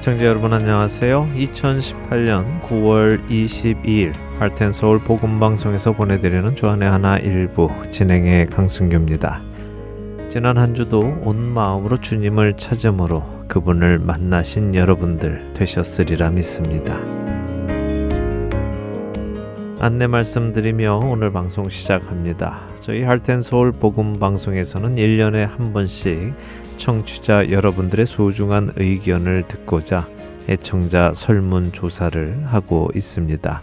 애청자 여러분 안녕하세요. 2018년 9월 22일 할텐 서울 복음 방송에서 보내드리는 주안의 하나 일부 진행의 강승규입니다. 지난 한 주도 온 마음으로 주님을 찾음으로 그분을 만나신 여러분들 되셨으리라 믿습니다. 안내 말씀드리며 오늘 방송 시작합니다. 저희 할텐 서울 복음 방송에서는 1년에 한 번씩 청취자 여러분들의 소중한 의견을 듣고자 애청자 설문 조사를 하고 있습니다.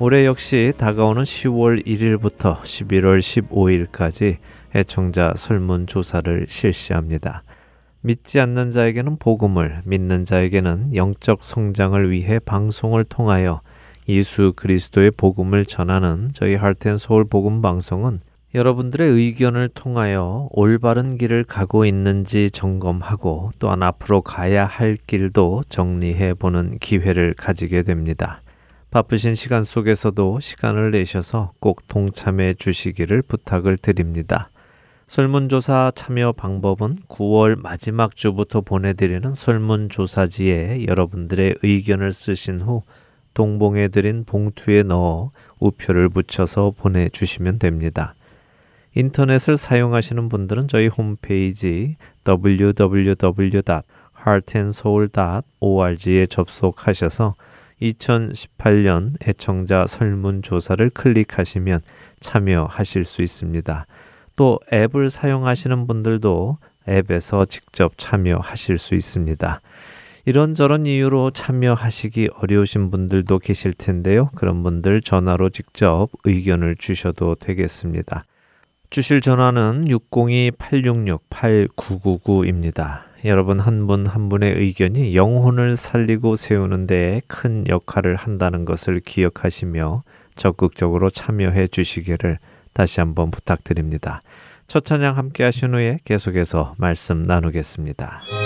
올해 역시 다가오는 10월 1일부터 11월 15일까지 애청자 설문 조사를 실시합니다. 믿지 않는 자에게는 복음을, 믿는 자에게는 영적 성장을 위해 방송을 통하여 예수 그리스도의 복음을 전하는 저희 할텐 서울 복음 방송은 여러분들의 의견을 통하여 올바른 길을 가고 있는지 점검하고 또한 앞으로 가야 할 길도 정리해 보는 기회를 가지게 됩니다. 바쁘신 시간 속에서도 시간을 내셔서 꼭 동참해 주시기를 부탁을 드립니다. 설문조사 참여 방법은 9월 마지막 주부터 보내드리는 설문조사지에 여러분들의 의견을 쓰신 후 동봉해 드린 봉투에 넣어 우표를 붙여서 보내주시면 됩니다. 인터넷을 사용하시는 분들은 저희 홈페이지 www.heartandsoul.org에 접속하셔서 2018년 애청자 설문조사를 클릭하시면 참여하실 수 있습니다. 또 앱을 사용하시는 분들도 앱에서 직접 참여하실 수 있습니다. 이런저런 이유로 참여하시기 어려우신 분들도 계실 텐데요. 그런 분들 전화로 직접 의견을 주셔도 되겠습니다. 주실 전화는 602-866-8999입니다. 여러분 한 분한 한 분의 의견이 영혼을 살리고 세우는 데 큰 역할을 한다는 것을 기억하시며 적극적으로 참여해 주시기를 다시 한번 부탁드립니다. 첫 찬양 함께 하신 후에 계속해서 말씀 나누겠습니다.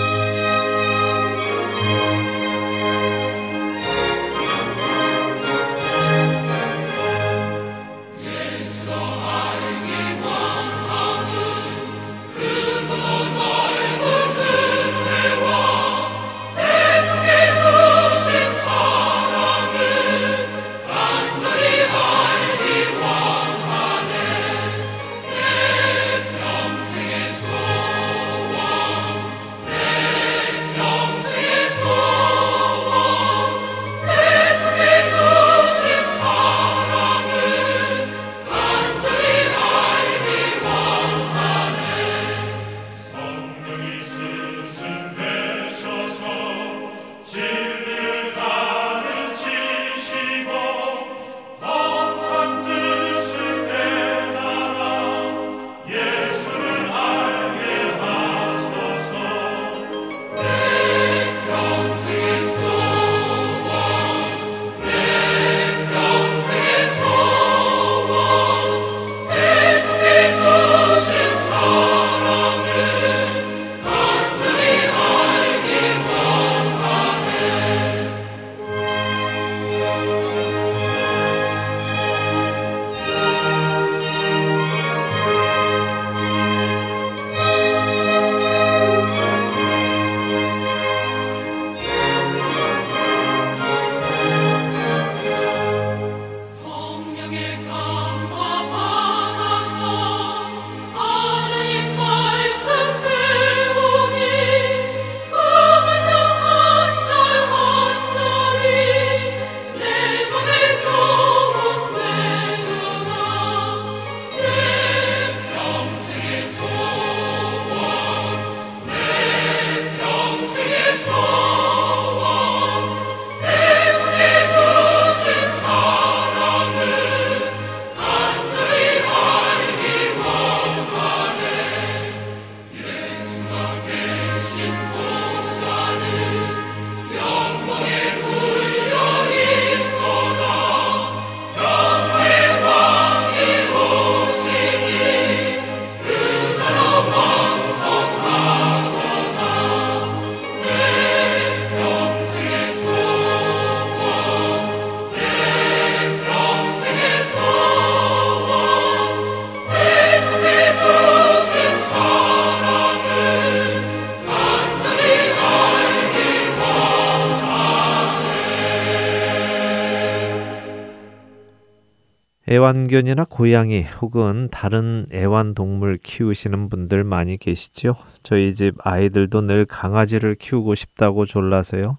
애완견이나 고양이 혹은 다른 애완동물 키우시는 분들 많이 계시죠? 저희 집 아이들도 늘 강아지를 키우고 싶다고 졸라서요.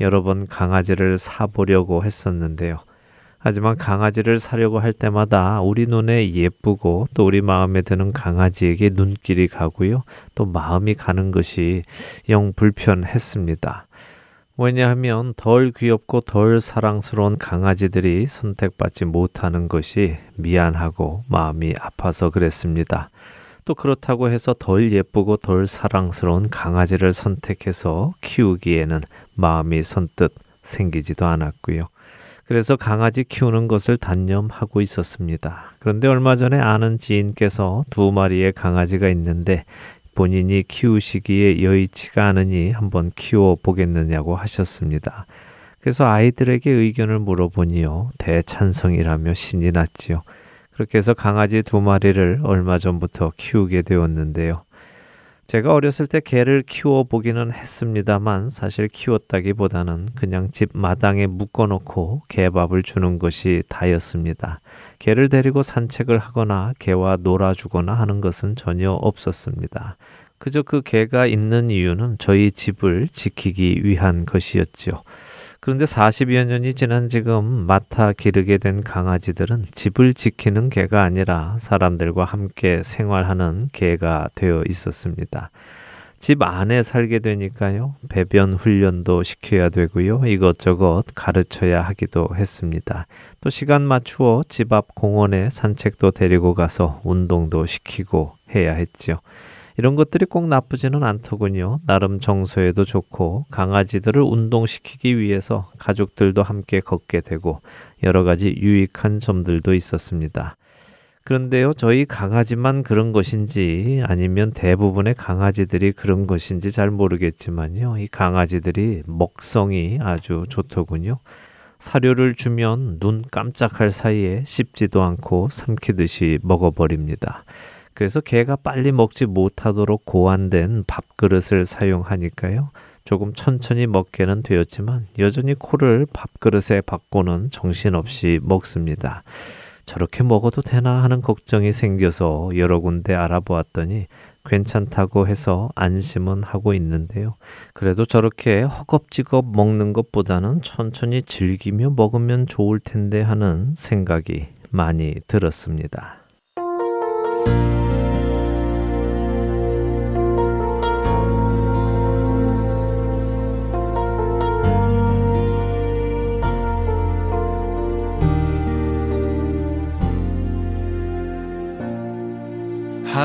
여러 번 강아지를 사보려고 했었는데요. 하지만 강아지를 사려고 할 때마다 우리 눈에 예쁘고 또 우리 마음에 드는 강아지에게 눈길이 가고요. 또 마음이 가는 것이 영 불편했습니다. 왜냐하면 덜 귀엽고 덜 사랑스러운 강아지들이 선택받지 못하는 것이 미안하고 마음이 아파서 그랬습니다. 또 그렇다고 해서 덜 예쁘고 덜 사랑스러운 강아지를 선택해서 키우기에는 마음이 선뜻 생기지도 않았고요. 그래서 강아지 키우는 것을 단념하고 있었습니다. 그런데 얼마 전에 아는 지인께서 두 마리의 강아지가 있는데 본인이 키우시기에 여의치가 않으니 한번 키워 보겠느냐고 하셨습니다. 그래서 아이들에게 의견을 물어보니요. 대찬성이라며 신이 났지요. 그렇게 해서 강아지 두 마리를 얼마 전부터 키우게 되었는데요. 제가 어렸을 때 개를 키워 보기는 했습니다만 사실 키웠다기보다는 그냥 집 마당에 묶어놓고 개밥을 주는 것이 다였습니다. 개를 데리고 산책을 하거나 개와 놀아주거나 하는 것은 전혀 없었습니다. 그저 그 개가 있는 이유는 저희 집을 지키기 위한 것이었지요. 그런데 40여 년이 지난 지금 맡아 기르게 된 강아지들은 집을 지키는 개가 아니라 사람들과 함께 생활하는 개가 되어 있었습니다. 집 안에 살게 되니까요. 배변 훈련도 시켜야 되고요. 이것저것 가르쳐야 하기도 했습니다. 또 시간 맞추어 집 앞 공원에 산책도 데리고 가서 운동도 시키고 해야 했죠. 이런 것들이 꼭 나쁘지는 않더군요. 나름 정서에도 좋고 강아지들을 운동시키기 위해서 가족들도 함께 걷게 되고 여러 가지 유익한 점들도 있었습니다. 그런데요, 저희 강아지만 그런 것인지 아니면 대부분의 강아지들이 그런 것인지 잘 모르겠지만요. 이 강아지들이 먹성이 아주 좋더군요. 사료를 주면 눈 깜짝할 사이에 씹지도 않고 삼키듯이 먹어버립니다. 그래서 개가 빨리 먹지 못하도록 고안된 밥그릇을 사용하니까요. 조금 천천히 먹게는 되었지만 여전히 코를 밥그릇에 박고는 정신없이 먹습니다. 저렇게 먹어도 되나 하는 걱정이 생겨서 여러 군데 알아보았더니 괜찮다고 해서 안심은 하고 있는데요. 그래도 저렇게 허겁지겁 먹는 것보다는 천천히 즐기며 먹으면 좋을 텐데 하는 생각이 많이 들었습니다.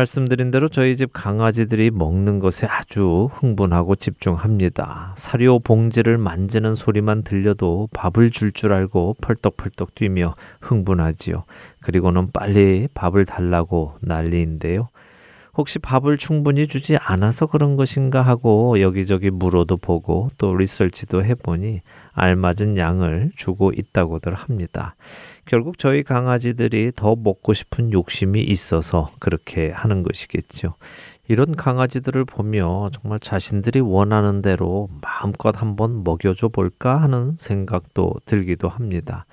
말씀드린 대로 저희 집 강아지들이 먹는 것에 아주 흥분하고 집중합니다. 사료 봉지를 만지는 소리만 들려도 밥을 줄줄 줄 알고 펄떡펄떡 뛰며 흥분하지요. 그리고는 빨리 밥을 달라고 난리인데요. 혹시 밥을 충분히 주지 않아서 그런 것인가 하고 여기저기 물어도 보고 또 리서치도 해보니 알맞은 양을 주고 있다고들 합니다. 결국 저희 강아지들이 더 먹고 싶은 욕심이 있어서 그렇게 하는 것이겠죠. 이런 강아지들을 보며 정말 자신들이 원하는 대로 마음껏 한번 먹여줘 볼까 하는 생각도 들기도 합니다.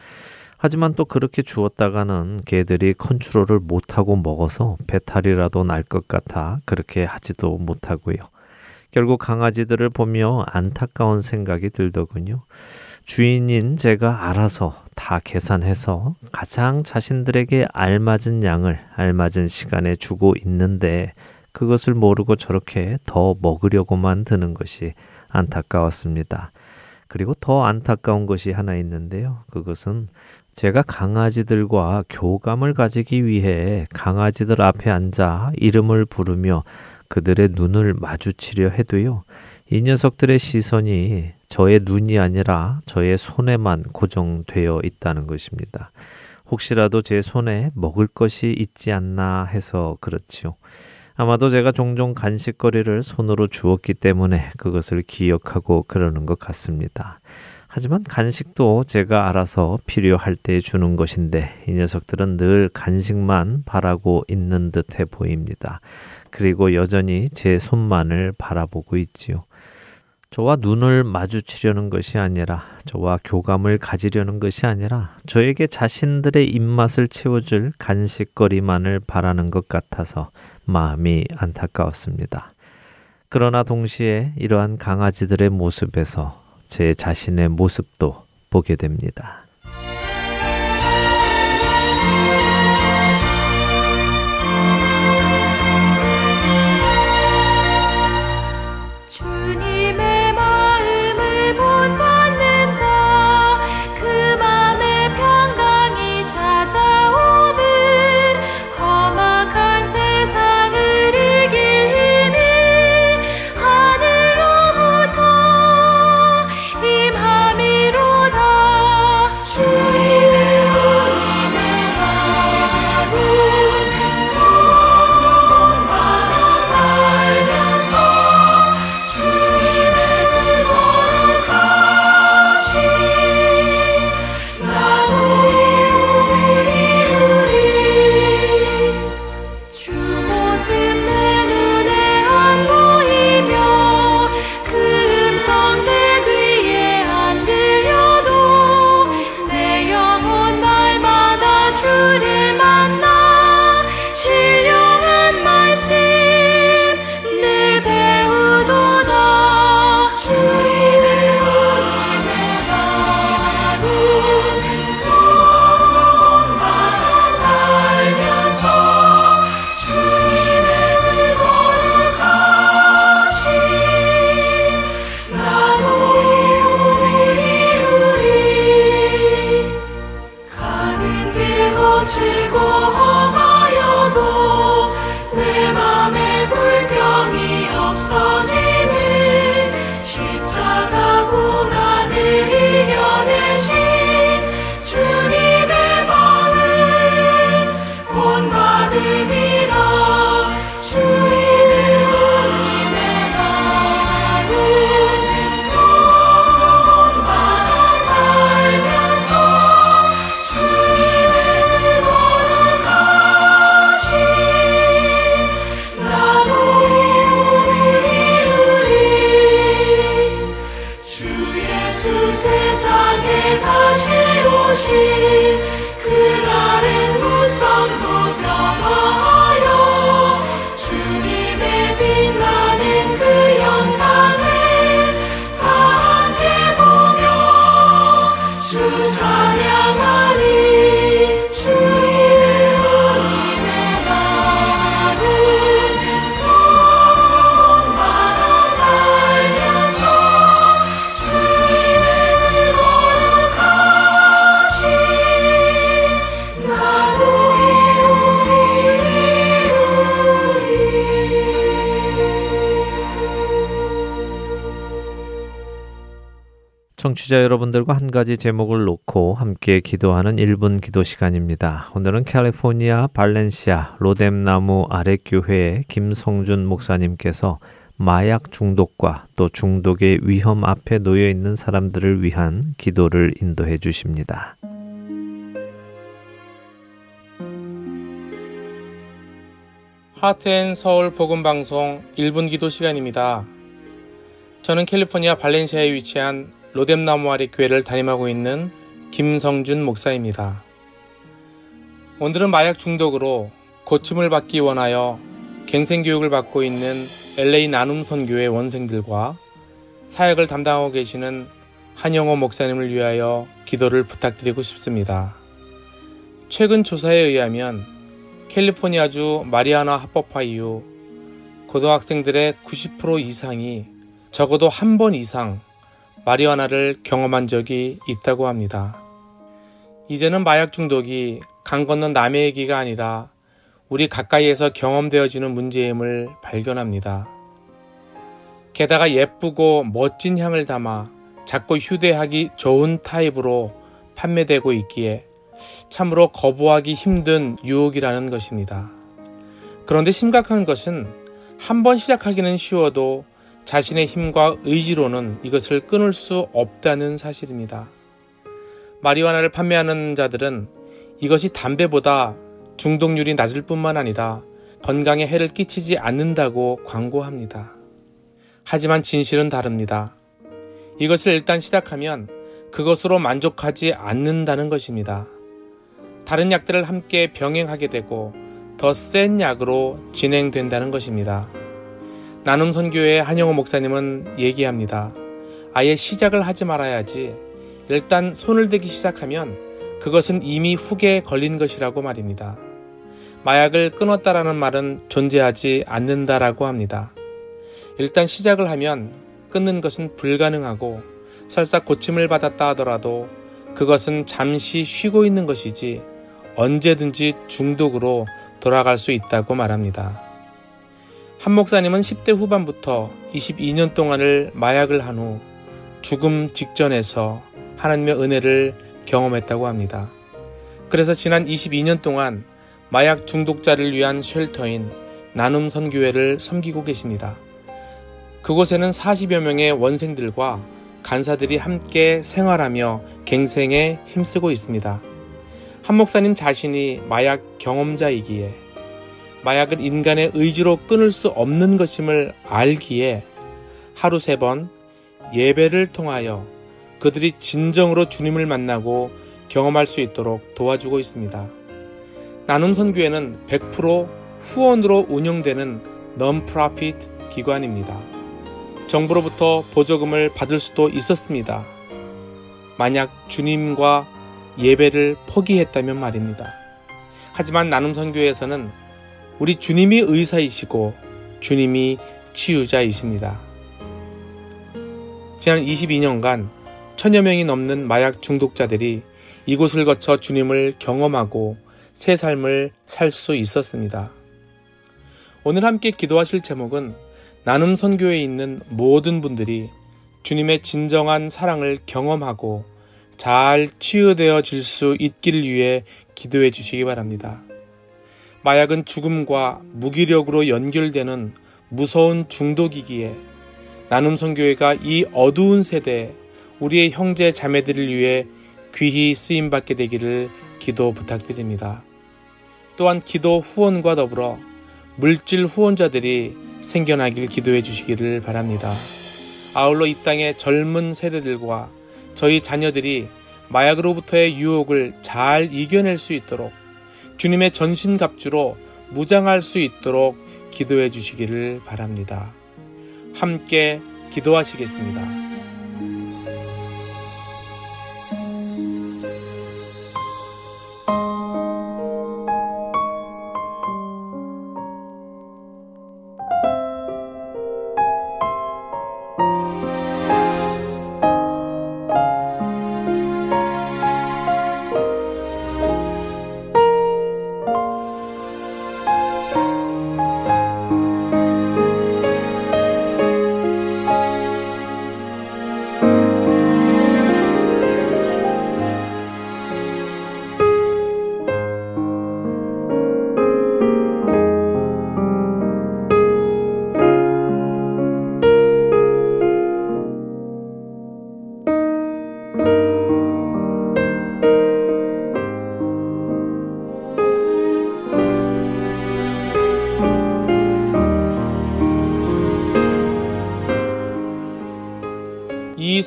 하지만 또 그렇게 주었다가는 개들이 컨트롤을 못하고 먹어서 배탈이라도 날 것 같아 그렇게 하지도 못하고요. 결국 강아지들을 보며 안타까운 생각이 들더군요. 주인인 제가 알아서 다 계산해서 가장 자신들에게 알맞은 양을 알맞은 시간에 주고 있는데 그것을 모르고 저렇게 더 먹으려고만 드는 것이 안타까웠습니다. 그리고 더 안타까운 것이 하나 있는데요. 그것은 제가 강아지들과 교감을 가지기 위해 강아지들 앞에 앉아 이름을 부르며 그들의 눈을 마주치려 해도요. 이 녀석들의 시선이 저의 눈이 아니라 저의 손에만 고정되어 있다는 것입니다. 혹시라도 제 손에 먹을 것이 있지 않나 해서 그렇지요. 아마도 제가 종종 간식거리를 손으로 주었기 때문에 그것을 기억하고 그러는 것 같습니다. 하지만 간식도 제가 알아서 필요할 때 주는 것인데 이 녀석들은 늘 간식만 바라고 있는 듯해 보입니다. 그리고 여전히 제 손만을 바라보고 있지요. 저와 눈을 마주치려는 것이 아니라 저와 교감을 가지려는 것이 아니라 저에게 자신들의 입맛을 채워줄 간식거리만을 바라는 것 같아서 마음이 안타까웠습니다. 그러나 동시에 이러한 강아지들의 모습에서 제 자신의 모습도 보게 됩니다. 청취자 여러분들과 한 가지 제목을 놓고 함께 기도하는 1분 기도 시간입니다. 오늘은 캘리포니아 발렌시아 로뎀나무 아랫교회의 김성준 목사님께서 마약 중독과 또 중독의 위험 앞에 놓여 있는 사람들을 위한 기도를 인도해 주십니다. 하트앤 서울 복음 방송 1분 기도 시간입니다. 저는 캘리포니아 발렌시아에 위치한 로뎀나무 아래 교회를 담임하고 있는 김성준 목사입니다. 오늘은 마약 중독으로 고침을 받기 원하여 갱생 교육을 받고 있는 LA 나눔 선교회 원생들과 사역을 담당하고 계시는 한영호 목사님을 위하여 기도를 부탁드리고 싶습니다. 최근 조사에 의하면 캘리포니아주 마리아나 합법화 이후 고등학생들의 90% 이상이 적어도 한 번 이상 마리화나를 경험한 적이 있다고 합니다. 이제는 마약 중독이 강 건넌 남의 얘기가 아니라 우리 가까이에서 경험되어지는 문제임을 발견합니다. 게다가 예쁘고 멋진 향을 담아 작고 휴대하기 좋은 타입으로 판매되고 있기에 참으로 거부하기 힘든 유혹이라는 것입니다. 그런데 심각한 것은 한 번 시작하기는 쉬워도 자신의 힘과 의지로는 이것을 끊을 수 없다는 사실입니다. 마리화나를 판매하는 자들은 이것이 담배보다 중독률이 낮을 뿐만 아니라 건강에 해를 끼치지 않는다고 광고합니다. 하지만 진실은 다릅니다. 이것을 일단 시작하면 그것으로 만족하지 않는다는 것입니다. 다른 약들을 함께 병행하게 되고 더 센 약으로 진행된다는 것입니다. 나눔 선교의 한영호 목사님은 얘기합니다. 아예 시작을 하지 말아야지. 일단 손을 대기 시작하면 그것은 이미 훅에 걸린 것이라고 말입니다. 마약을 끊었다라는 말은 존재하지 않는다라고 합니다. 일단 시작을 하면 끊는 것은 불가능하고 설사 고침을 받았다 하더라도 그것은 잠시 쉬고 있는 것이지 언제든지 중독으로 돌아갈 수 있다고 말합니다. 한 목사님은 10대 후반부터 22년 동안을 마약을 한 후 죽음 직전에서 하나님의 은혜를 경험했다고 합니다. 그래서 지난 22년 동안 마약 중독자를 위한 쉘터인 나눔 선교회를 섬기고 계십니다. 그곳에는 40여 명의 원생들과 간사들이 함께 생활하며 갱생에 힘쓰고 있습니다. 한 목사님 자신이 마약 경험자이기에 마약은 인간의 의지로 끊을 수 없는 것임을 알기에 하루 세 번 예배를 통하여 그들이 진정으로 주님을 만나고 경험할 수 있도록 도와주고 있습니다. 나눔 선교회는 100% 후원으로 운영되는 넌프라핏 기관입니다. 정부로부터 보조금을 받을 수도 있었습니다. 만약 주님과 예배를 포기했다면 말입니다. 하지만 나눔 선교회에서는 우리 주님이 의사이시고 주님이 치유자이십니다. 지난 22년간 천여 명이 넘는 마약 중독자들이 이곳을 거쳐 주님을 경험하고 새 삶을 살 수 있었습니다. 오늘 함께 기도하실 제목은 나눔 선교에 있는 모든 분들이 주님의 진정한 사랑을 경험하고 잘 치유되어질 수 있기를 위해 기도해 주시기 바랍니다. 마약은 죽음과 무기력으로 연결되는 무서운 중독이기에 나눔 성교회가 이 어두운 세대에 우리의 형제 자매들을 위해 귀히 쓰임 받게 되기를 기도 부탁드립니다. 또한 기도 후원과 더불어 물질 후원자들이 생겨나길 기도해 주시기를 바랍니다. 아울러 이 땅의 젊은 세대들과 저희 자녀들이 마약으로부터의 유혹을 잘 이겨낼 수 있도록 주님의 전신갑주로 무장할 수 있도록 기도해 주시기를 바랍니다. 함께 기도하시겠습니다.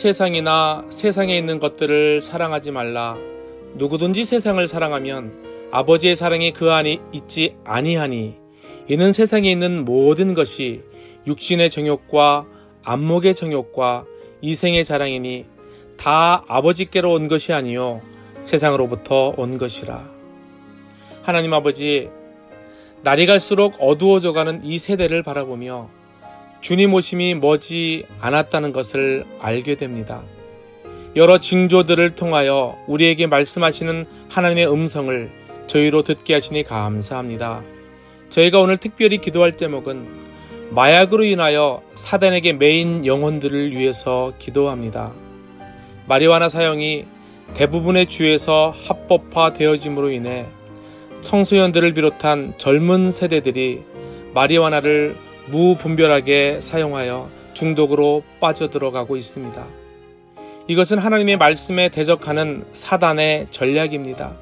세상이나 세상에 있는 것들을 사랑하지 말라. 누구든지 세상을 사랑하면 아버지의 사랑이 그 안에 있지 아니하니 이는 세상에 있는 모든 것이 육신의 정욕과 안목의 정욕과 이생의 자랑이니 다 아버지께로 온 것이 아니요 세상으로부터 온 것이라. 하나님 아버지, 날이 갈수록 어두워져가는 이 세대를 바라보며 주님 오심이 머지 않았다는 것을 알게 됩니다. 여러 징조들을 통하여 우리에게 말씀하시는 하나님의 음성을 저희로 듣게 하시니 감사합니다. 저희가 오늘 특별히 기도할 제목은 마약으로 인하여 사단에게 메인 영혼들을 위해서 기도합니다. 마리화나 사형이 대부분의 주에서 합법화 되어짐으로 인해 청소년들을 비롯한 젊은 세대들이 마리화나를 무분별하게 사용하여 중독으로 빠져들어가고 있습니다. 이것은 하나님의 말씀에 대적하는 사단의 전략입니다.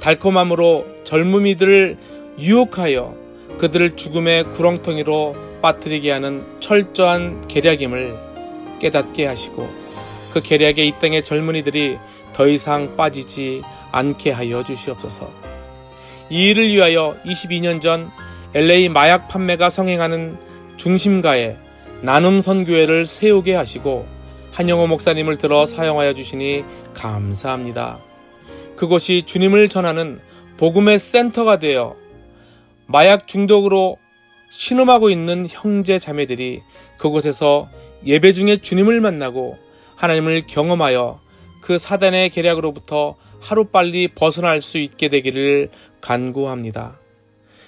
달콤함으로 젊음이들을 유혹하여 그들을 죽음의 구렁텅이로 빠뜨리게 하는 철저한 계략임을 깨닫게 하시고 그 계략에 이 땅의 젊은이들이 더 이상 빠지지 않게 하여 주시옵소서. 이 일을 위하여 22년 전 LA 마약 판매가 성행하는 중심가에 나눔 선교회를 세우게 하시고 한영호 목사님을 들어 사용하여 주시니 감사합니다. 그곳이 주님을 전하는 복음의 센터가 되어 마약 중독으로 신음하고 있는 형제 자매들이 그곳에서 예배 중에 주님을 만나고 하나님을 경험하여 그 사단의 계략으로부터 하루빨리 벗어날 수 있게 되기를 간구합니다.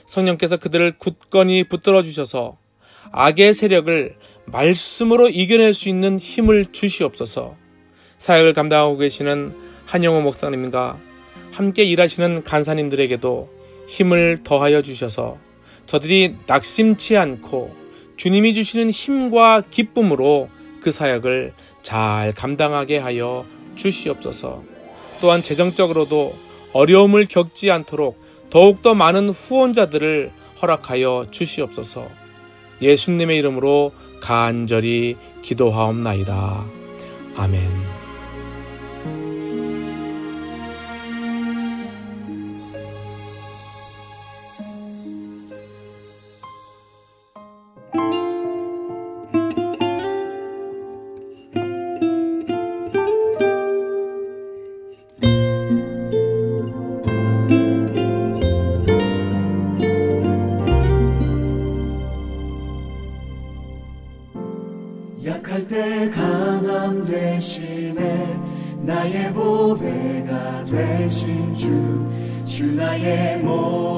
성령께서 그들을 굳건히 붙들어 주셔서 악의 세력을 말씀으로 이겨낼 수 있는 힘을 주시옵소서. 사역을 감당하고 계시는 한영호 목사님과 함께 일하시는 간사님들에게도 힘을 더하여 주셔서 저들이 낙심치 않고 주님이 주시는 힘과 기쁨으로 그 사역을 잘 감당하게 하여 주시옵소서. 또한 재정적으로도 어려움을 겪지 않도록 더욱더 많은 후원자들을 허락하여 주시옵소서. 예수님의 이름으로 간절히 기도하옵나이다. 아멘. 주 나의 모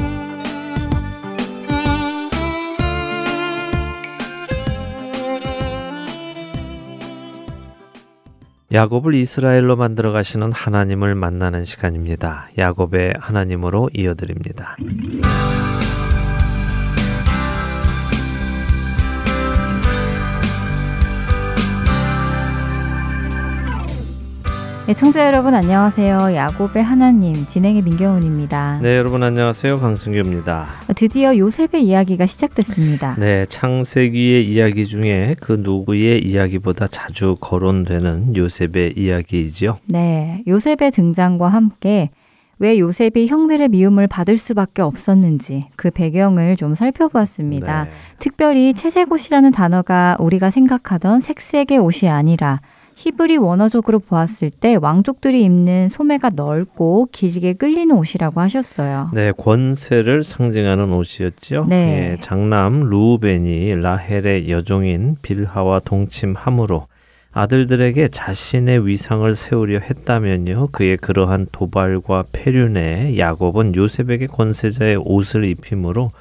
야곱을 이스라엘로 만들어 가시는 하나님을 만나는 시간입니다. 야곱의 하나님으로 이어드립니다. 네, 청자 여러분 안녕하세요. 야곱의 하나님 진행의 민경훈입니다. 네, 여러분 안녕하세요. 강승규입니다. 드디어 요셉의 이야기가 시작됐습니다. 네, 창세기의 이야기 중에 그 누구의 이야기보다 자주 거론되는 요셉의 이야기이지요. 네, 요셉의 등장과 함께 왜 요셉이 형들의 미움을 받을 수밖에 없었는지 그 배경을 좀 살펴보았습니다. 네. 특별히 채색 옷이라는 단어가 우리가 생각하던 색색의 옷이 아니라 히브리 원어적으로 보았을 때 왕족들이 입는 소매가 넓고 길게 끌리는 옷이라고 하셨어요. 네, 권세를 상징하는 옷이었죠. 네. 예, 장남 루벤이 라헬의 여종인 빌하와 동침함으로 아들들에게 자신의 위상을 세우려 했다면요. 그의 그러한 도발과 폐륜에 야곱은 요셉에게 권세자의 옷을 입힘으로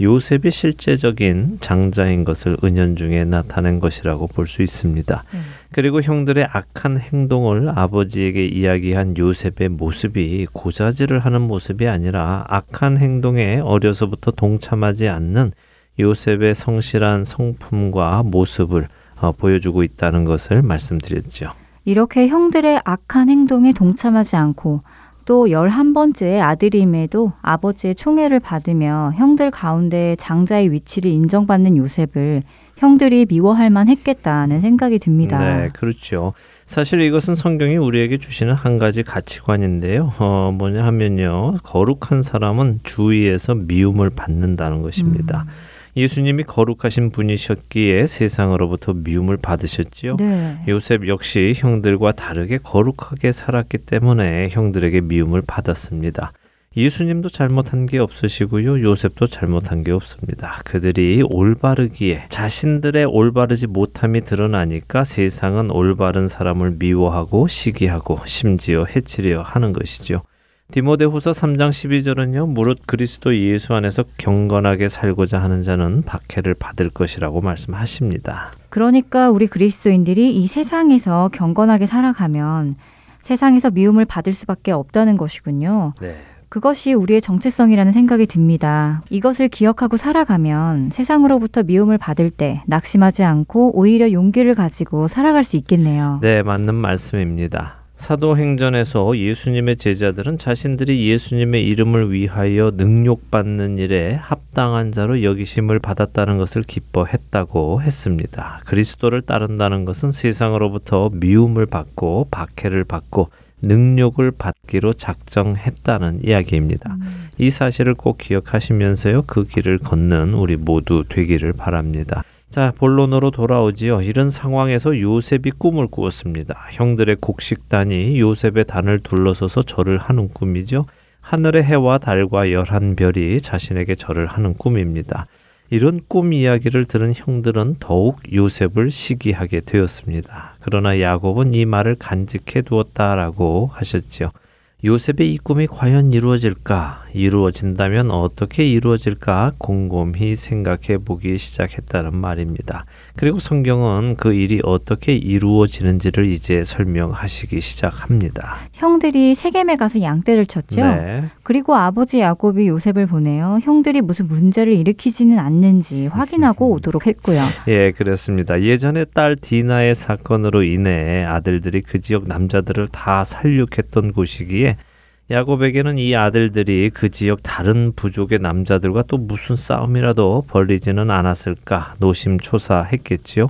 요셉이 실제적인 장자인 것을 은연중에 나타낸 것이라고 볼 수 있습니다. 음. 그리고 형들의 악한 행동을 아버지에게 이야기한 요셉의 모습이 고자질을 하는 모습이 아니라 악한 행동에 어려서부터 동참하지 않는 요셉의 성실한 성품과 모습을 어, 보여주고 있다는 것을 말씀드렸죠. 이렇게 형들의 악한 행동에 동참하지 않고 또 11번째 아들임에도 아버지의 총애를 받으며 형들 가운데 장자의 위치를 인정받는 요셉을 형들이 미워할 만 했겠다는 생각이 듭니다. 네, 그렇죠. 사실 이것은 성경이 우리에게 주시는 한 가지 가치관인데요. 어, 뭐냐 하면요. 거룩한 사람은 주위에서 미움을 받는다는 것입니다. 음. 예수님이 거룩하신 분이셨기에 세상으로부터 미움을 받으셨지요. 네. 요셉 역시 형들과 다르게 거룩하게 살았기 때문에 형들에게 미움을 받았습니다. 예수님도 잘못한 게 없으시고요. 요셉도 잘못한 게 없습니다. 그들이 올바르기에 자신들의 올바르지 못함이 드러나니까 세상은 올바른 사람을 미워하고 시기하고 심지어 해치려 하는 것이죠. 디모데후서 3장 12절은요. 무릇 그리스도 예수 안에서 경건하게 살고자 하는 자는 박해를 받을 것이라고 말씀하십니다. 그러니까 우리 그리스도인들이 이 세상에서 경건하게 살아가면 세상에서 미움을 받을 수밖에 없다는 것이군요. 네. 그것이 우리의 정체성이라는 생각이 듭니다. 이것을 기억하고 살아가면 세상으로부터 미움을 받을 때 낙심하지 않고 오히려 용기를 가지고 살아갈 수 있겠네요. 네, 맞는 말씀입니다. 사도행전에서 예수님의 제자들은 자신들이 예수님의 이름을 위하여 능욕받는 일에 합당한 자로 여기심을 받았다는 것을 기뻐했다고 했습니다. 그리스도를 따른다는 것은 세상으로부터 미움을 받고 박해를 받고 능욕을 받기로 작정했다는 이야기입니다. 이 사실을 꼭 기억하시면서요, 그 길을 걷는 우리 모두 되기를 바랍니다. 자, 본론으로 돌아오지요. 이런 상황에서 요셉이 꿈을 꾸었습니다. 형들의 곡식단이 요셉의 단을 둘러서서 절을 하는 꿈이죠. 하늘의 해와 달과 열한 별이 자신에게 절을 하는 꿈입니다. 이런 꿈 이야기를 들은 형들은 더욱 요셉을 시기하게 되었습니다. 그러나 야곱은 이 말을 간직해 두었다라고 하셨지요. 요셉의 이 꿈이 과연 이루어질까? 이루어진다면 어떻게 이루어질까 곰곰이 생각해 보기 시작했다는 말입니다. 그리고 성경은 그 일이 어떻게 이루어지는지를 이제 설명하시기 시작합니다. 형들이 세겜에 가서 양떼를 쳤죠. 네. 그리고 아버지 야곱이 요셉을 보내어 형들이 무슨 문제를 일으키지는 않는지 확인하고 오도록 했고요. 예, 그렇습니다. 예전에 딸 디나의 사건으로 인해 아들들이 그 지역 남자들을 다 살육했던 곳이기에 야곱에게는 이 아들들이 그 지역 다른 부족의 남자들과 또 무슨 싸움이라도 벌리지는 않았을까 노심초사했겠지요.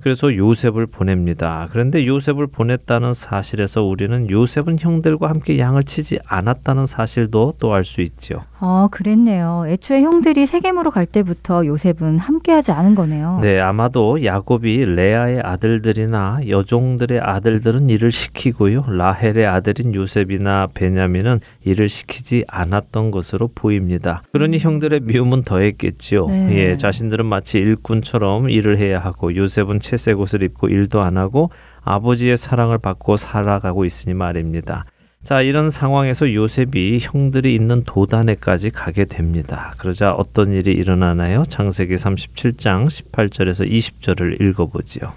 그래서 요셉을 보냅니다. 그런데 요셉을 보냈다는 사실에서 우리는 요셉은 형들과 함께 양을 치지 않았다는 사실도 또 알 수 있죠. 아, 그랬네요. 애초에 형들이 세겜으로 갈 때부터 요셉은 함께하지 않은 거네요. 네, 아마도 야곱이 레아의 아들들이나 여종들의 아들들은 일을 시키고요. 라헬의 아들인 요셉이나 베냐민은 일을 시키지 않았던 것으로 보입니다. 그러니 형들의 미움은 더했겠지요. 네. 예, 자신들은 마치 일꾼처럼 일을 해야 하고 요셉은 채색 옷을 입고 일도 안 하고 아버지의 사랑을 받고 살아가고 있으니 말입니다. 자, 이런 상황에서 요셉이 형들이 있는 도단에까지 가게 됩니다. 그러자 어떤 일이 일어나나요? 창세기 37장 18절에서 20절을 읽어보지요.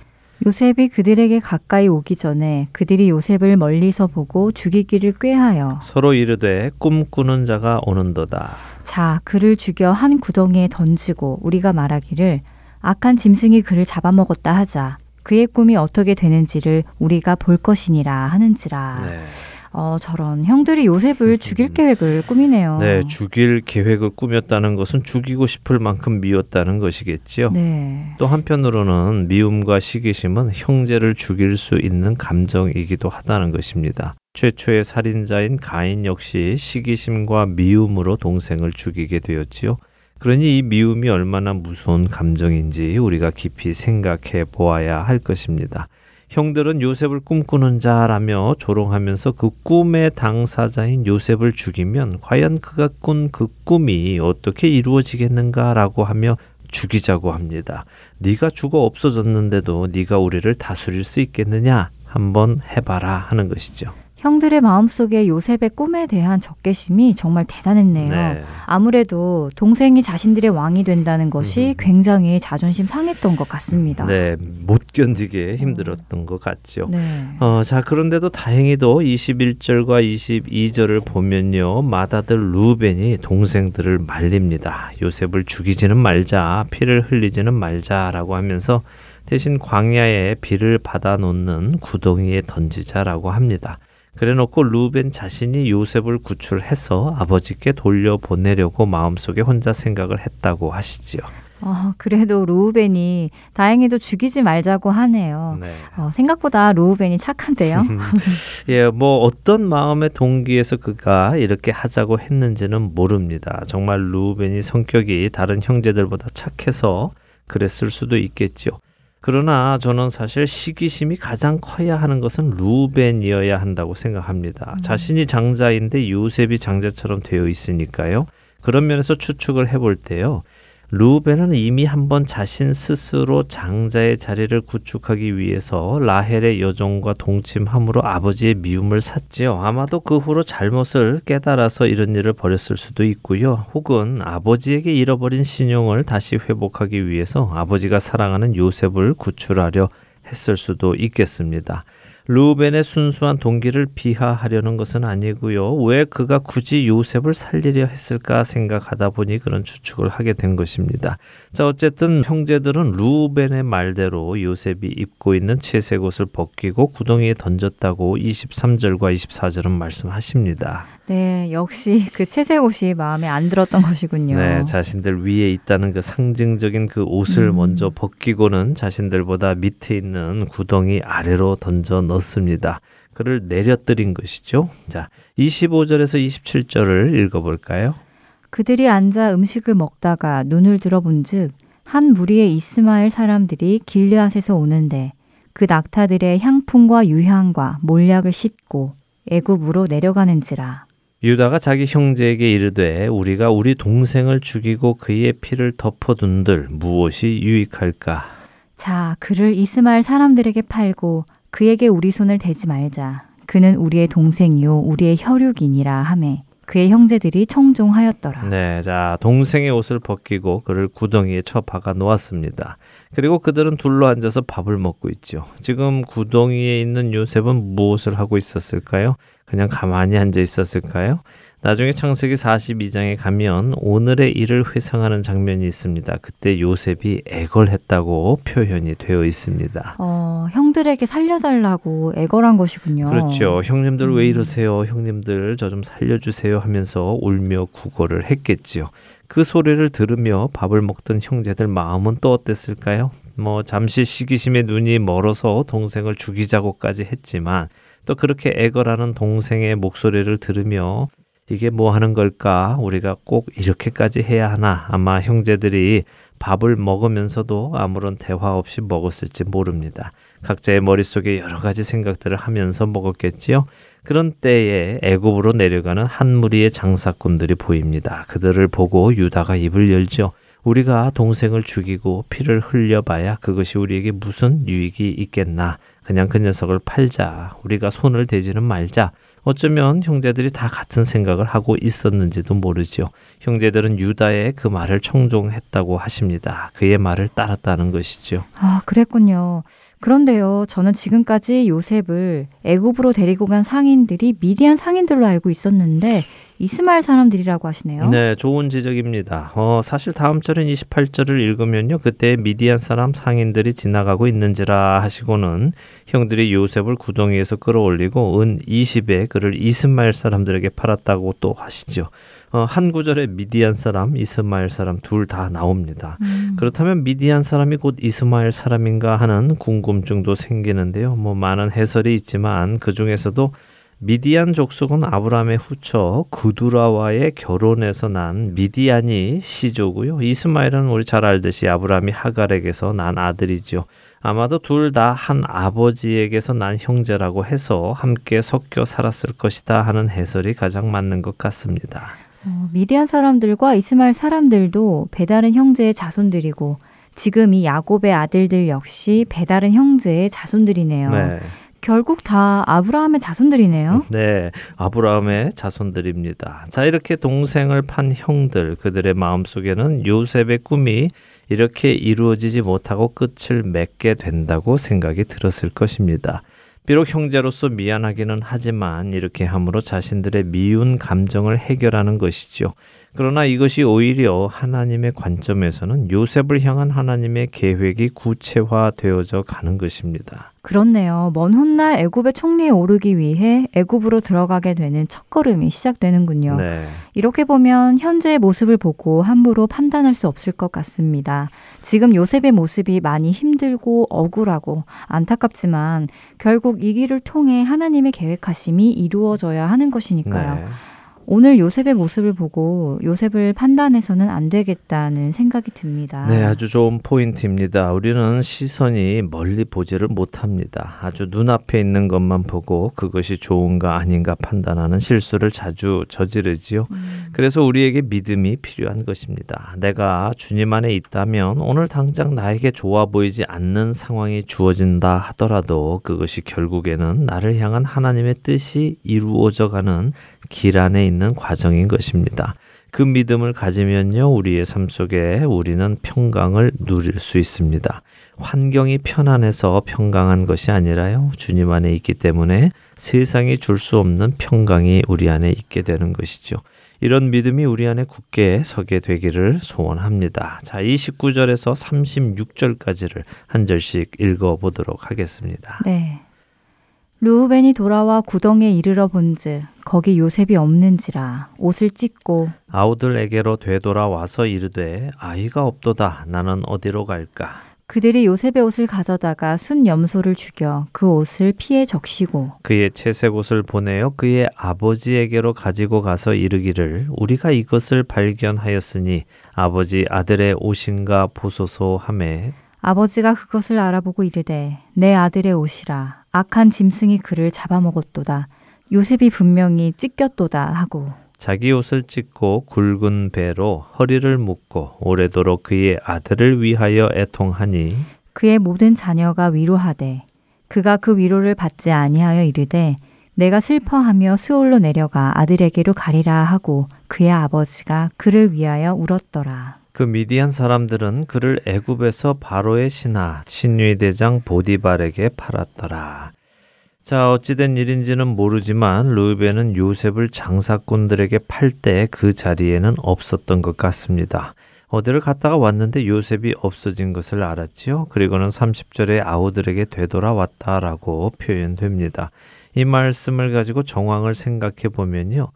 요셉이 그들에게 가까이 오기 전에 그들이 요셉을 멀리서 보고 죽이기를 꾀하여 서로 이르되 꿈꾸는 자가 오는도다. 자 그를 죽여 한 구덩이에 던지고 우리가 말하기를 악한 짐승이 그를 잡아먹었다 하자 그의 꿈이 어떻게 되는지를 우리가 볼 것이니라 하는지라. 네. 어, 저런 형들이 요셉을 죽일 계획을 꾸미네요. 네, 죽일 계획을 꾸몄다는 것은 죽이고 싶을 만큼 미웠다는 것이겠지요. 네. 또 한편으로는 미움과 시기심은 형제를 죽일 수 있는 감정이기도 하다는 것입니다. 최초의 살인자인 가인 역시 시기심과 미움으로 동생을 죽이게 되었지요. 그러니 이 미움이 얼마나 무서운 감정인지 우리가 깊이 생각해 보아야 할 것입니다. 형들은 요셉을 꿈꾸는 자라며 조롱하면서 그 꿈의 당사자인 요셉을 죽이면 과연 그가 꾼 그 꿈이 어떻게 이루어지겠는가라고 하며 죽이자고 합니다. 네가 죽어 없어졌는데도 네가 우리를 다스릴 수 있겠느냐? 한번 해봐라 하는 것이죠. 형들의 마음속에 요셉의 꿈에 대한 적개심이 정말 대단했네요. 네. 아무래도 동생이 자신들의 왕이 된다는 것이. 굉장히 자존심 상했던 것 같습니다. 네, 못 견디게 힘들었던 것 같죠. 네. 어, 자, 그런데도 다행히도 21절과 22절을 보면요. 맏아들 루벤이 동생들을 말립니다. 요셉을 죽이지는 말자, 피를 흘리지는 말자라고 하면서 대신 광야에 비를 받아 놓는 구덩이에 던지자라고 합니다. 그래 놓고 루벤 자신이 요셉을 구출해서 아버지께 돌려보내려고 마음속에 혼자 생각을 했다고 하시지요. 어, 그래도 루우벤이 다행히도 죽이지 말자고 하네요. 네. 어, 생각보다 루우벤이 착한데요. 예, 뭐 어떤 마음의 동기에서 그가 이렇게 하자고 했는지는 모릅니다. 정말 루벤이 성격이 다른 형제들보다 착해서 그랬을 수도 있겠죠. 그러나 저는 사실 시기심이 가장 커야 하는 것은 루벤이어야 한다고 생각합니다. 자신이 장자인데 요셉이 장자처럼 되어 있으니까요. 그런 면에서 추측을 해볼 때요. 루벤은 이미 한번 자신 스스로 장자의 자리를 구축하기 위해서 라헬의 여종과 동침함으로 아버지의 미움을 샀지요. 아마도 그 후로 잘못을 깨달아서 이런 일을 벌였을 수도 있고요. 혹은 아버지에게 잃어버린 신용을 다시 회복하기 위해서 아버지가 사랑하는 요셉을 구출하려 했을 수도 있겠습니다. 루벤의 순수한 동기를 비하하려는 것은 아니고요. 왜 그가 굳이 요셉을 살리려 했을까 생각하다 보니 그런 추측을 하게 된 것입니다. 자, 어쨌든 형제들은 루벤의 말대로 요셉이 입고 있는 채색 옷을 벗기고 구덩이에 던졌다고 23절과 24절은 말씀하십니다. 네, 역시 그 채색 옷이 마음에 안 들었던 것이군요. 네, 자신들 위에 있다는 그 상징적인 그 옷을 음. 먼저 벗기고는 자신들보다 밑에 있는 구덩이 아래로 던져 넣습니다. 그를 내려뜨린 것이죠. 자, 25절에서 27절을 읽어볼까요? 그들이 앉아 음식을 먹다가 눈을 들어본즉 한 무리의 이스마엘 사람들이 길르앗에서 오는데 그 낙타들의 향품과 유향과 몰약을 싣고 애굽으로 내려가는지라. 유다가 자기 형제에게 이르되 우리가 우리 동생을 죽이고 그의 피를 덮어둔들 무엇이 유익할까? 자, 그를 이스마엘 사람들에게 팔고 그에게 우리 손을 대지 말자. 그는 우리의 동생이요 우리의 혈육이니라 하매 그의 형제들이 청종하였더라. 네, 자 동생의 옷을 벗기고 그를 구덩이에 쳐 박아 놓았습니다. 그리고 그들은 둘러 앉아서 밥을 먹고 있죠. 지금 구덩이에 있는 요셉은 무엇을 하고 있었을까요? 그냥 가만히 앉아 있었을까요? 나중에 창세기 42장에 가면 오늘의 일을 회상하는 장면이 있습니다. 그때 요셉이 애걸했다고 표현이 되어 있습니다. 어, 형들에게 살려달라고 애걸한 것이군요. 그렇죠. 형님들 음. 왜 이러세요? 형님들 저 좀 살려주세요 하면서 울며 구걸을 했겠지요. 그 소리를 들으며 밥을 먹던 형제들 마음은 또 어땠을까요? 뭐 잠시 시기심에 눈이 멀어서 동생을 죽이자고까지 했지만 또 그렇게 애걸하는 동생의 목소리를 들으며 이게 뭐 하는 걸까? 우리가 꼭 이렇게까지 해야 하나? 아마 형제들이 밥을 먹으면서도 아무런 대화 없이 먹었을지 모릅니다. 각자의 머릿속에 여러 가지 생각들을 하면서 먹었겠지요. 그런 때에 애굽으로 내려가는 한 무리의 장사꾼들이 보입니다. 그들을 보고 유다가 입을 열죠. 우리가 동생을 죽이고 피를 흘려봐야 그것이 우리에게 무슨 유익이 있겠나. 그냥 그 녀석을 팔자. 우리가 손을 대지는 말자. 어쩌면 형제들이 다 같은 생각을 하고 있었는지도 모르죠. 형제들은 유다의 그 말을 청종했다고 하십니다. 그의 말을 따랐다는 것이죠. 아, 그랬군요. 그런데요, 저는 지금까지 요셉을 애굽으로 데리고 간 상인들이 미디안 상인들로 알고 있었는데 이스마엘 사람들이라고 하시네요. 네, 좋은 지적입니다. 어, 사실 다음 절인 28절을 읽으면요. 그때 미디안 사람 상인들이 지나가고 있는지라 하시고는 형들이 요셉을 구덩이에서 끌어올리고 은 20에 그를 이스마엘 사람들에게 팔았다고 또 하시죠. 어, 한 구절에 미디안 사람, 이스마엘 사람 둘 다 나옵니다. 음. 그렇다면 미디안 사람이 곧 이스마엘 사람인가 하는 궁금증도 생기는데요. 뭐 많은 해설이 있지만 그 중에서도 미디안 족속은 아브라함의 후처 구두라와의 결혼에서 난 미디안이 시조고요. 이스마엘은 우리 잘 알듯이 아브라함이 하갈에게서 난 아들이죠. 아마도 둘 다 한 아버지에게서 난 형제라고 해서 함께 섞여 살았을 것이다 하는 해설이 가장 맞는 것 같습니다. 어, 미디안 사람들과 이스마엘 사람들도 배다른 형제의 자손들이고 지금 이 야곱의 아들들 역시 배다른 형제의 자손들이네요. 네. 결국 다 아브라함의 자손들이네요. 네, 아브라함의 자손들입니다. 자, 이렇게 동생을 판 형들, 그들의 마음속에는 요셉의 꿈이 이렇게 이루어지지 못하고 끝을 맺게 된다고 생각이 들었을 것입니다. 비록 형제로서 미안하기는 하지만 이렇게 함으로 자신들의 미운 감정을 해결하는 것이죠. 그러나 이것이 오히려 하나님의 관점에서는 요셉을 향한 하나님의 계획이 구체화되어져 가는 것입니다. 그렇네요. 먼 훗날 애굽의 총리에 오르기 위해 애굽으로 들어가게 되는 첫걸음이 시작되는군요. 네. 이렇게 보면 현재의 모습을 보고 함부로 판단할 수 없을 것 같습니다. 지금 요셉의 모습이 많이 힘들고 억울하고 안타깝지만 결국 이 길을 통해 하나님의 계획하심이 이루어져야 하는 것이니까요. 네. 오늘 요셉의 모습을 보고 요셉을 판단해서는 안 되겠다는 생각이 듭니다. 네, 아주 좋은 포인트입니다. 우리는 시선이 멀리 보지를 못합니다. 아주 눈앞에 있는 것만 보고 그것이 좋은가 아닌가 판단하는 실수를 자주 저지르지요. 음. 그래서 우리에게 믿음이 필요한 것입니다. 내가 주님 안에 있다면 오늘 당장 나에게 좋아 보이지 않는 상황이 주어진다 하더라도 그것이 결국에는 나를 향한 하나님의 뜻이 이루어져 가는 길 안에 있는 과정인 것입니다. 그 믿음을 가지면요, 우리의 삶 속에 우리는 평강을 누릴 수 있습니다. 환경이 편안해서 평강한 것이 아니라요, 주님 안에 있기 때문에 세상이 줄 수 없는 평강이 우리 안에 있게 되는 것이죠. 이런 믿음이 우리 안에 굳게 서게 되기를 소원합니다. 자, 29절에서 36절까지를 한 절씩 읽어 보도록 하겠습니다. 네. 루우벤이 돌아와 구덩이에 이르러 본즉 거기 요셉이 없는지라 옷을 찢고 아우들에게로 되돌아와서 이르되 아이가 없도다. 나는 어디로 갈까? 그들이 요셉의 옷을 가져다가 순 염소를 죽여 그 옷을 피해 적시고 그의 채색 옷을 보내어 그의 아버지에게로 가지고 가서 이르기를 우리가 이것을 발견하였으니 아버지 아들의 옷인가 보소서 하매. 아버지가 그것을 알아보고 이르되 내 아들의 옷이라 악한 짐승이 그를 잡아먹었도다 요셉이 분명히 찢겼도다 하고 자기 옷을 찢고 굵은 배로 허리를 묶고 오래도록 그의 아들을 위하여 애통하니 그의 모든 자녀가 위로하되 그가 그 위로를 받지 아니하여 이르되 내가 슬퍼하며 수올로 내려가 아들에게로 가리라 하고 그의 아버지가 그를 위하여 울었더라. 그 미디안 사람들은 그를 애굽에서 바로의 신하 신위 대장 보디발에게 팔았더라. 자, 어찌된 일인지는 모르지만 루벤은 요셉을 장사꾼들에게 팔 때 그 자리에는 없었던 것 같습니다. 어디를 갔다가 왔는데 요셉이 없어진 것을 알았지요. 그리고는 30절에 아우들에게 되돌아왔다라고 표현됩니다. 이 말씀을 가지고 정황을 생각해 보면요.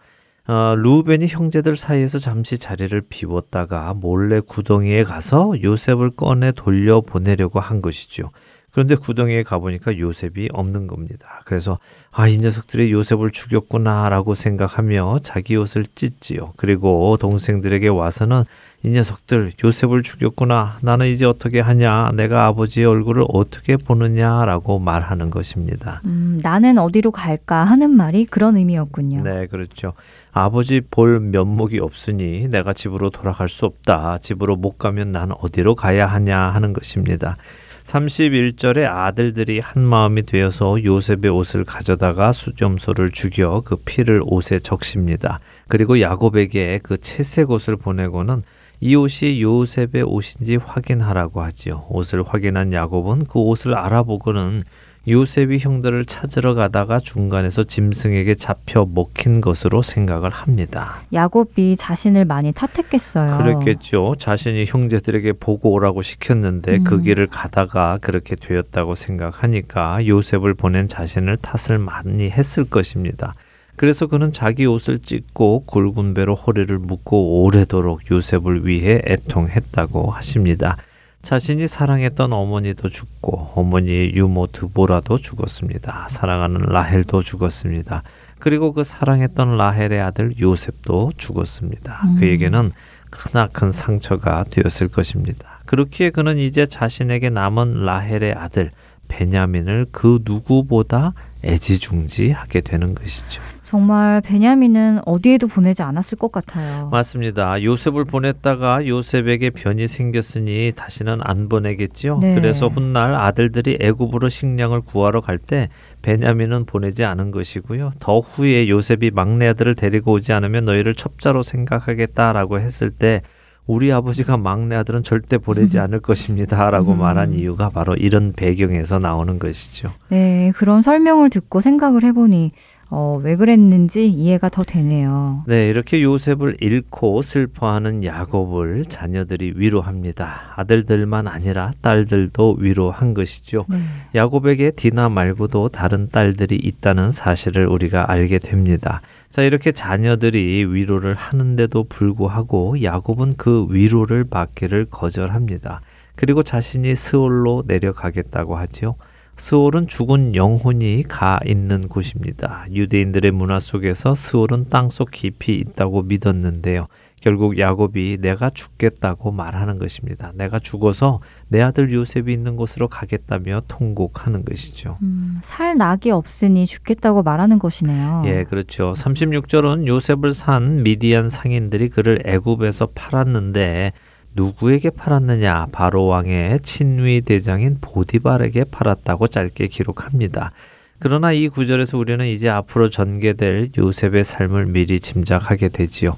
어, 루벤이 형제들 사이에서 잠시 자리를 비웠다가 몰래 구덩이에 가서 요셉을 꺼내 돌려 보내려고 한 것이죠. 그런데 구덩이에 가보니까 요셉이 없는 겁니다. 그래서 아, 이 녀석들이 요셉을 죽였구나라고 생각하며 자기 옷을 찢지요. 그리고 동생들에게 와서는 이 녀석들 요셉을 죽였구나. 나는 이제 어떻게 하냐? 내가 아버지의 얼굴을 어떻게 보느냐라고 말하는 것입니다. 음, 나는 어디로 갈까 하는 말이 그런 의미였군요. 네, 그렇죠. 아버지 볼 면목이 없으니 내가 집으로 돌아갈 수 없다. 집으로 못 가면 난 어디로 가야 하냐 하는 것입니다. 31절에 아들들이 한 마음이 되어서 요셉의 옷을 가져다가 수점소를 죽여 그 피를 옷에 적십니다. 그리고 야곱에게 그 채색 옷을 보내고는 이 옷이 요셉의 옷인지 확인하라고 하지요. 옷을 확인한 야곱은 그 옷을 알아보고는 요셉이 형들을 찾으러 가다가 중간에서 짐승에게 잡혀 먹힌 것으로 생각을 합니다. 야곱이 자신을 많이 탓했겠어요. 그랬겠죠. 자신이 형제들에게 보고 오라고 시켰는데 음. 그 길을 가다가 그렇게 되었다고 생각하니까 요셉을 보낸 자신을 탓을 많이 했을 것입니다. 그래서 그는 자기 옷을 찢고 굵은 배로 허리를 묶고 오래도록 요셉을 위해 애통했다고 하십니다. 자신이 사랑했던 어머니도 죽고 어머니의 유모 드보라도 죽었습니다. 사랑하는 라헬도 죽었습니다. 그리고 그 사랑했던 라헬의 아들 요셉도 죽었습니다. 음. 그에게는 크나큰 상처가 되었을 것입니다. 그렇기에 그는 이제 자신에게 남은 라헬의 아들 베냐민을 그 누구보다 애지중지하게 되는 것이죠. 정말 베냐민은 어디에도 보내지 않았을 것 같아요. 맞습니다. 요셉을 보냈다가 요셉에게 변이 생겼으니 다시는 안 보내겠지요. 네. 그래서 훗날 아들들이 애굽으로 식량을 구하러 갈 때 베냐민은 보내지 않은 것이고요. 더 후에 요셉이 막내 아들을 데리고 오지 않으면 너희를 첩자로 생각하겠다라고 했을 때 우리 아버지가 막내 아들은 절대 보내지 않을 것입니다. 라고 음. 말한 이유가 바로 이런 배경에서 나오는 것이죠. 네, 그런 설명을 듣고 생각을 해보니 어, 왜 그랬는지 이해가 더 되네요. 네, 이렇게 요셉을 잃고 슬퍼하는 야곱을 자녀들이 위로합니다. 아들들만 아니라 딸들도 위로한 것이죠. 네. 야곱에게 디나 말고도 다른 딸들이 있다는 사실을 우리가 알게 됩니다. 자, 이렇게 자녀들이 위로를 하는데도 불구하고 야곱은 그 위로를 받기를 거절합니다. 그리고 자신이 스올로 내려가겠다고 하지요. 스올은 죽은 영혼이 가 있는 곳입니다. 유대인들의 문화 속에서 스올은 땅속 깊이 있다고 믿었는데요. 결국 야곱이 내가 죽겠다고 말하는 것입니다. 내가 죽어서 내 아들 요셉이 있는 곳으로 가겠다며 통곡하는 것이죠. 음, 살 낙이 없으니 죽겠다고 말하는 것이네요. 예, 그렇죠. 36절은 요셉을 산 미디안 상인들이 그를 애굽에서 팔았는데 누구에게 팔았느냐? 바로 왕의 친위 대장인 보디발에게 팔았다고 짧게 기록합니다. 그러나 이 구절에서 우리는 이제 앞으로 전개될 요셉의 삶을 미리 짐작하게 되지요.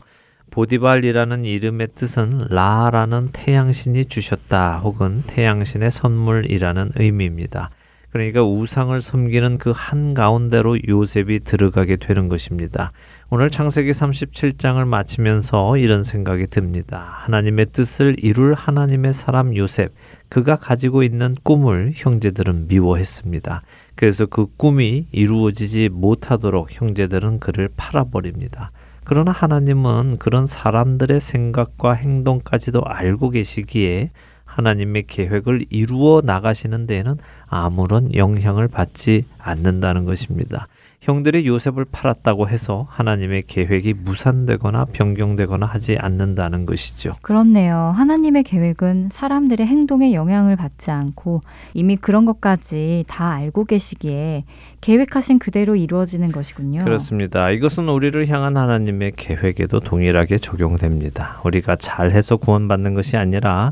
보디발이라는 이름의 뜻은 라라는 태양신이 주셨다 혹은 태양신의 선물이라는 의미입니다. 그러니까 우상을 섬기는 그 한가운데로 요셉이 들어가게 되는 것입니다. 오늘 창세기 37장을 마치면서 이런 생각이 듭니다. 하나님의 뜻을 이룰 하나님의 사람 요셉, 그가 가지고 있는 꿈을 형제들은 미워했습니다. 그래서 그 꿈이 이루어지지 못하도록 형제들은 그를 팔아버립니다. 그러나 하나님은 그런 사람들의 생각과 행동까지도 알고 계시기에 하나님의 계획을 이루어 나가시는 데에는 아무런 영향을 받지 않는다는 것입니다. 형들이 요셉을 팔았다고 해서 하나님의 계획이 무산되거나 변경되거나 하지 않는다는 것이죠. 그렇네요. 하나님의 계획은 사람들의 행동에 영향을 받지 않고 이미 그런 것까지 다 알고 계시기에 계획하신 그대로 이루어지는 것이군요. 그렇습니다. 이것은 우리를 향한 하나님의 계획에도 동일하게 적용됩니다. 우리가 잘해서 구원받는 것이 아니라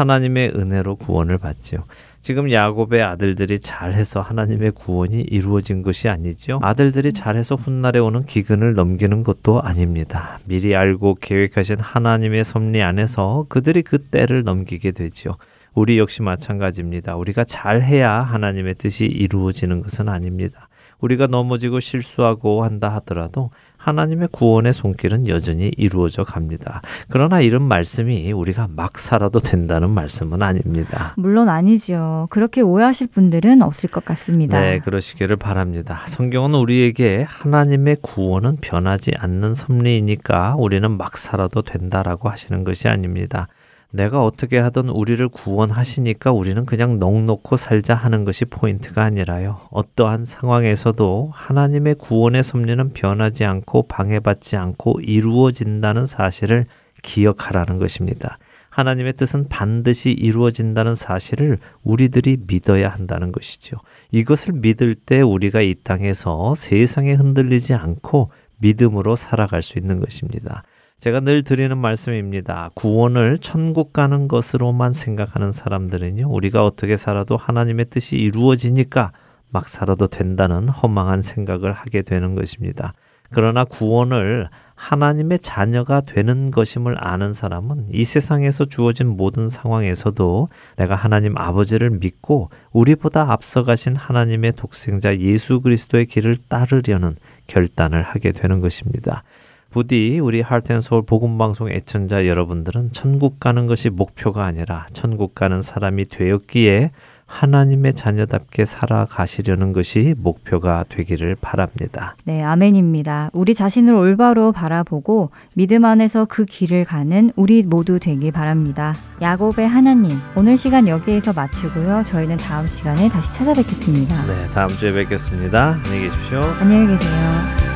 하나님의 은혜로 구원을 받지요. 지금 야곱의 아들들이 잘해서 하나님의 구원이 이루어진 것이 아니죠. 아들들이 잘해서 훗날에 오는 기근을 넘기는 것도 아닙니다. 미리 알고 계획하신 하나님의 섭리 안에서 그들이 그 때를 넘기게 되지요. 우리 역시 마찬가지입니다. 우리가 잘해야 하나님의 뜻이 이루어지는 것은 아닙니다. 우리가 넘어지고 실수하고 한다 하더라도 하나님의 구원의 손길은 여전히 이루어져 갑니다. 그러나 이런 말씀이 우리가 막 살아도 된다는 말씀은 아닙니다. 물론 아니죠. 그렇게 오해하실 분들은 없을 것 같습니다. 네, 그러시기를 바랍니다. 성경은 우리에게 하나님의 구원은 변하지 않는 섭리이니까 우리는 막 살아도 된다라고 하시는 것이 아닙니다. 내가 어떻게 하든 우리를 구원하시니까 우리는 그냥 넉넉고 살자 하는 것이 포인트가 아니라요. 어떠한 상황에서도 하나님의 구원의 섭리는 변하지 않고 방해받지 않고 이루어진다는 사실을 기억하라는 것입니다. 하나님의 뜻은 반드시 이루어진다는 사실을 우리들이 믿어야 한다는 것이죠. 이것을 믿을 때 우리가 이 땅에서 세상에 흔들리지 않고 믿음으로 살아갈 수 있는 것입니다. 제가 늘 드리는 말씀입니다. 구원을 천국 가는 것으로만 생각하는 사람들은요, 우리가 어떻게 살아도 하나님의 뜻이 이루어지니까 막 살아도 된다는 허망한 생각을 하게 되는 것입니다. 그러나 구원을 하나님의 자녀가 되는 것임을 아는 사람은 이 세상에서 주어진 모든 상황에서도 내가 하나님 아버지를 믿고 우리보다 앞서가신 하나님의 독생자 예수 그리스도의 길을 따르려는 결단을 하게 되는 것입니다. 부디 우리 하트앤서울 복음방송 애청자 여러분들은 천국 가는 것이 목표가 아니라 천국 가는 사람이 되었기에 하나님의 자녀답게 살아가시려는 것이 목표가 되기를 바랍니다. 네, 아멘입니다. 우리 자신을 올바로 바라보고 믿음 안에서 그 길을 가는 우리 모두 되기 바랍니다. 야곱의 하나님, 오늘 시간 여기에서 마치고요. 저희는 다음 시간에 다시 찾아뵙겠습니다. 네, 다음 주에 뵙겠습니다. 안녕히 계십시오. 안녕히 계세요.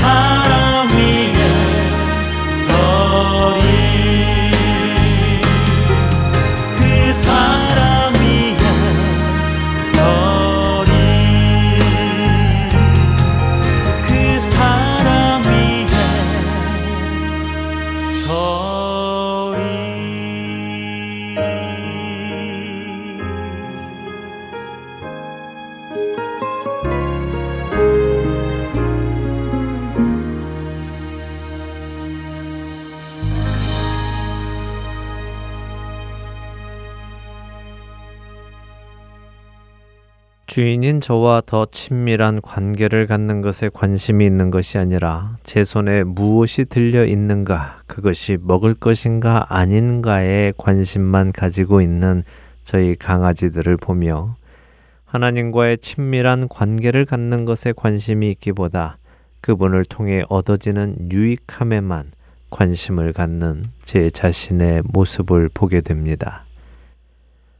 time. 주인인 저와 더 친밀한 관계를 갖는 것에 관심이 있는 것이 아니라 제 손에 무엇이 들려 있는가, 그것이 먹을 것인가 아닌가에 관심만 가지고 있는 저희 강아지들을 보며 하나님과의 친밀한 관계를 갖는 것에 관심이 있기보다 그분을 통해 얻어지는 유익함에만 관심을 갖는 제 자신의 모습을 보게 됩니다.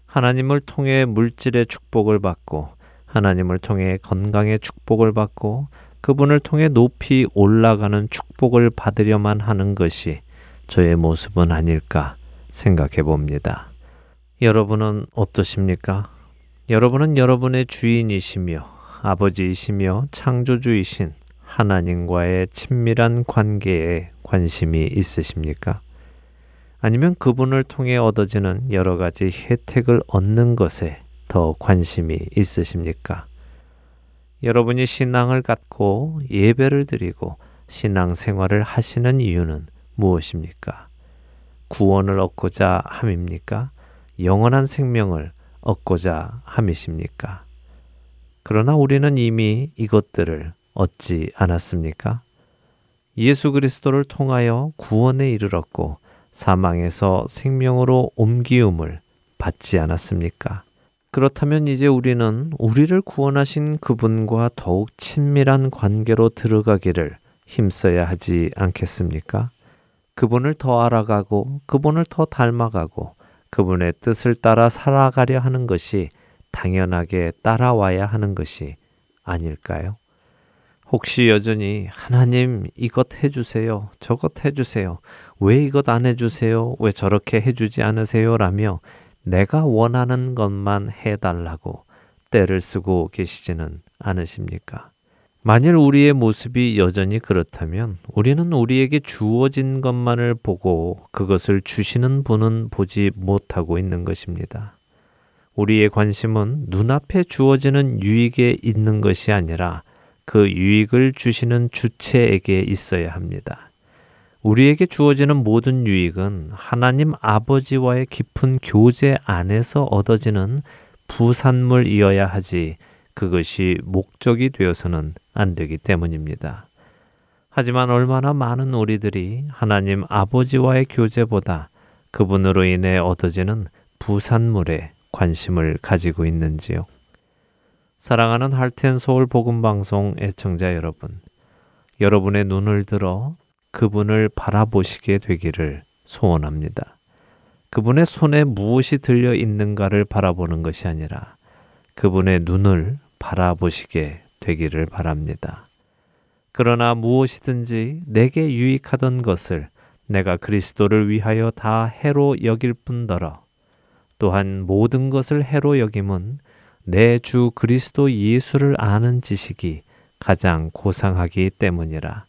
하나님을 통해 물질의 축복을 받고 하나님을 통해 건강의 축복을 받고 그분을 통해 높이 올라가는 축복을 받으려만 하는 것이 저의 모습은 아닐까 생각해 봅니다. 여러분은 어떠십니까? 여러분은 여러분의 주인이시며 아버지이시며 창조주이신 하나님과의 친밀한 관계에 관심이 있으십니까? 아니면 그분을 통해 얻어지는 여러 가지 혜택을 얻는 것에 더 관심이 있으십니까? 여러분이 신앙을 갖고 예배를 드리고 신앙 생활을 하시는 이유는 무엇입니까? 구원을 얻고자 함입니까? 영원한 생명을 얻고자 함이십니까? 그러나 우리는 이미 이것들을 얻지 않았습니까? 예수 그리스도를 통하여 구원에 이르렀고 사망에서 생명으로 옮기움을 받지 않았습니까? 그렇다면 이제 우리는 우리를 구원하신 그분과 더욱 친밀한 관계로 들어가기를 힘써야 하지 않겠습니까? 그분을 더 알아가고 그분을 더 닮아가고 그분의 뜻을 따라 살아가려 하는 것이 당연하게 따라와야 하는 것이 아닐까요? 혹시 여전히 하나님 이것 해주세요. 저것 해주세요. 왜 이것 안 해주세요? 왜 저렇게 해주지 않으세요? 라며 내가 원하는 것만 해달라고 때를 쓰고 계시지는 않으십니까? 만일 우리의 모습이 여전히 그렇다면 우리는 우리에게 주어진 것만을 보고 그것을 주시는 분은 보지 못하고 있는 것입니다. 우리의 관심은 눈앞에 주어지는 유익에 있는 것이 아니라 그 유익을 주시는 주체에게 있어야 합니다. 우리에게 주어지는 모든 유익은 하나님 아버지와의 깊은 교제 안에서 얻어지는 부산물이어야 하지 그것이 목적이 되어서는 안 되기 때문입니다. 하지만 얼마나 많은 우리들이 하나님 아버지와의 교제보다 그분으로 인해 얻어지는 부산물에 관심을 가지고 있는지요. 사랑하는 할텐 서울 복음 방송 애청자 여러분, 여러분의 눈을 들어 그분을 바라보시게 되기를 소원합니다. 그분의 손에 무엇이 들려 있는가를 바라보는 것이 아니라 그분의 눈을 바라보시게 되기를 바랍니다. 그러나 무엇이든지 내게 유익하던 것을 내가 그리스도를 위하여 다 해로 여길 뿐더러 또한 모든 것을 해로 여김은 내 주 그리스도 예수를 아는 지식이 가장 고상하기 때문이라.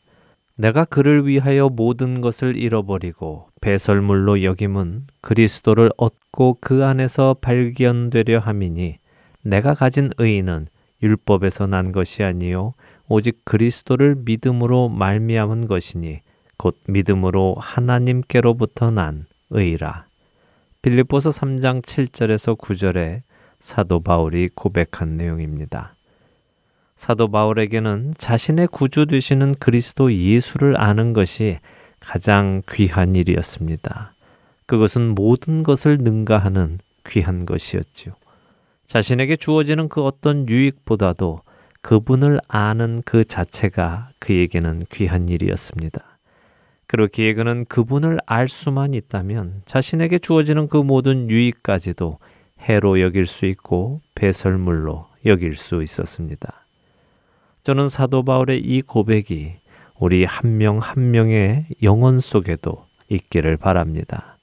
내가 그를 위하여 모든 것을 잃어버리고 배설물로 여김은 그리스도를 얻고 그 안에서 발견되려 함이니 내가 가진 의인은 율법에서 난 것이 아니요 오직 그리스도를 믿음으로 말미암은 것이니 곧 믿음으로 하나님께로부터 난 의라. 빌립보서 3장 7절에서 9절에 사도 바울이 고백한 내용입니다. 사도 바울에게는 자신의 구주 되시는 그리스도 예수를 아는 것이 가장 귀한 일이었습니다. 그것은 모든 것을 능가하는 귀한 것이었지요. 자신에게 주어지는 그 어떤 유익보다도 그분을 아는 그 자체가 그에게는 귀한 일이었습니다. 그렇기에 그는 그분을 알 수만 있다면 자신에게 주어지는 그 모든 유익까지도 해로 여길 수 있고 배설물로 여길 수 있었습니다. 저는 사도 바울의 이 고백이 우리 한 명한 한 명의 영혼 속에도 있기를 바랍니다.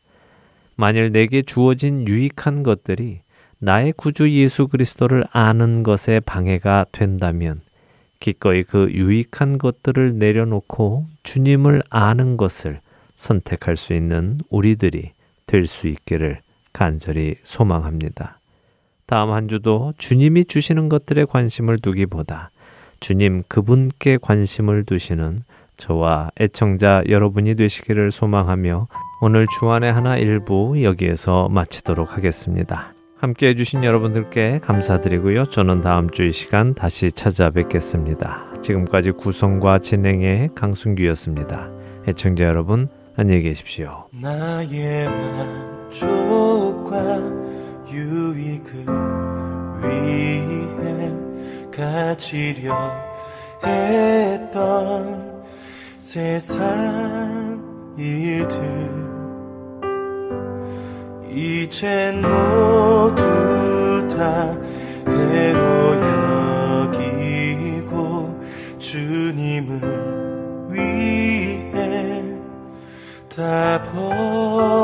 만일 내게 주어진 유익한 것들이 나의 구주 예수 그리스도를 아는 것에 방해가 된다면 기꺼이 그 유익한 것들을 내려놓고 주님을 아는 것을 선택할 수 있는 우리들이 될 수 있기를 간절히 소망합니다. 다음 한 주도 주님이 주시는 것들에 관심을 두기보다 주님 그분께 관심을 두시는 저와 애청자 여러분이 되시기를 소망하며 오늘 주안의 하나 일부 여기에서 마치도록 하겠습니다. 함께 해주신 여러분들께 감사드리고요. 저는 다음 주 이 시간 다시 찾아뵙겠습니다. 지금까지 구성과 진행의 강순규였습니다. 애청자 여러분, 안녕히 계십시오. 나의 만족과 유익을 위해 가지려 했던 세상 일들. 이젠 모두 다 해로 여기고 주님을 위해 다 버리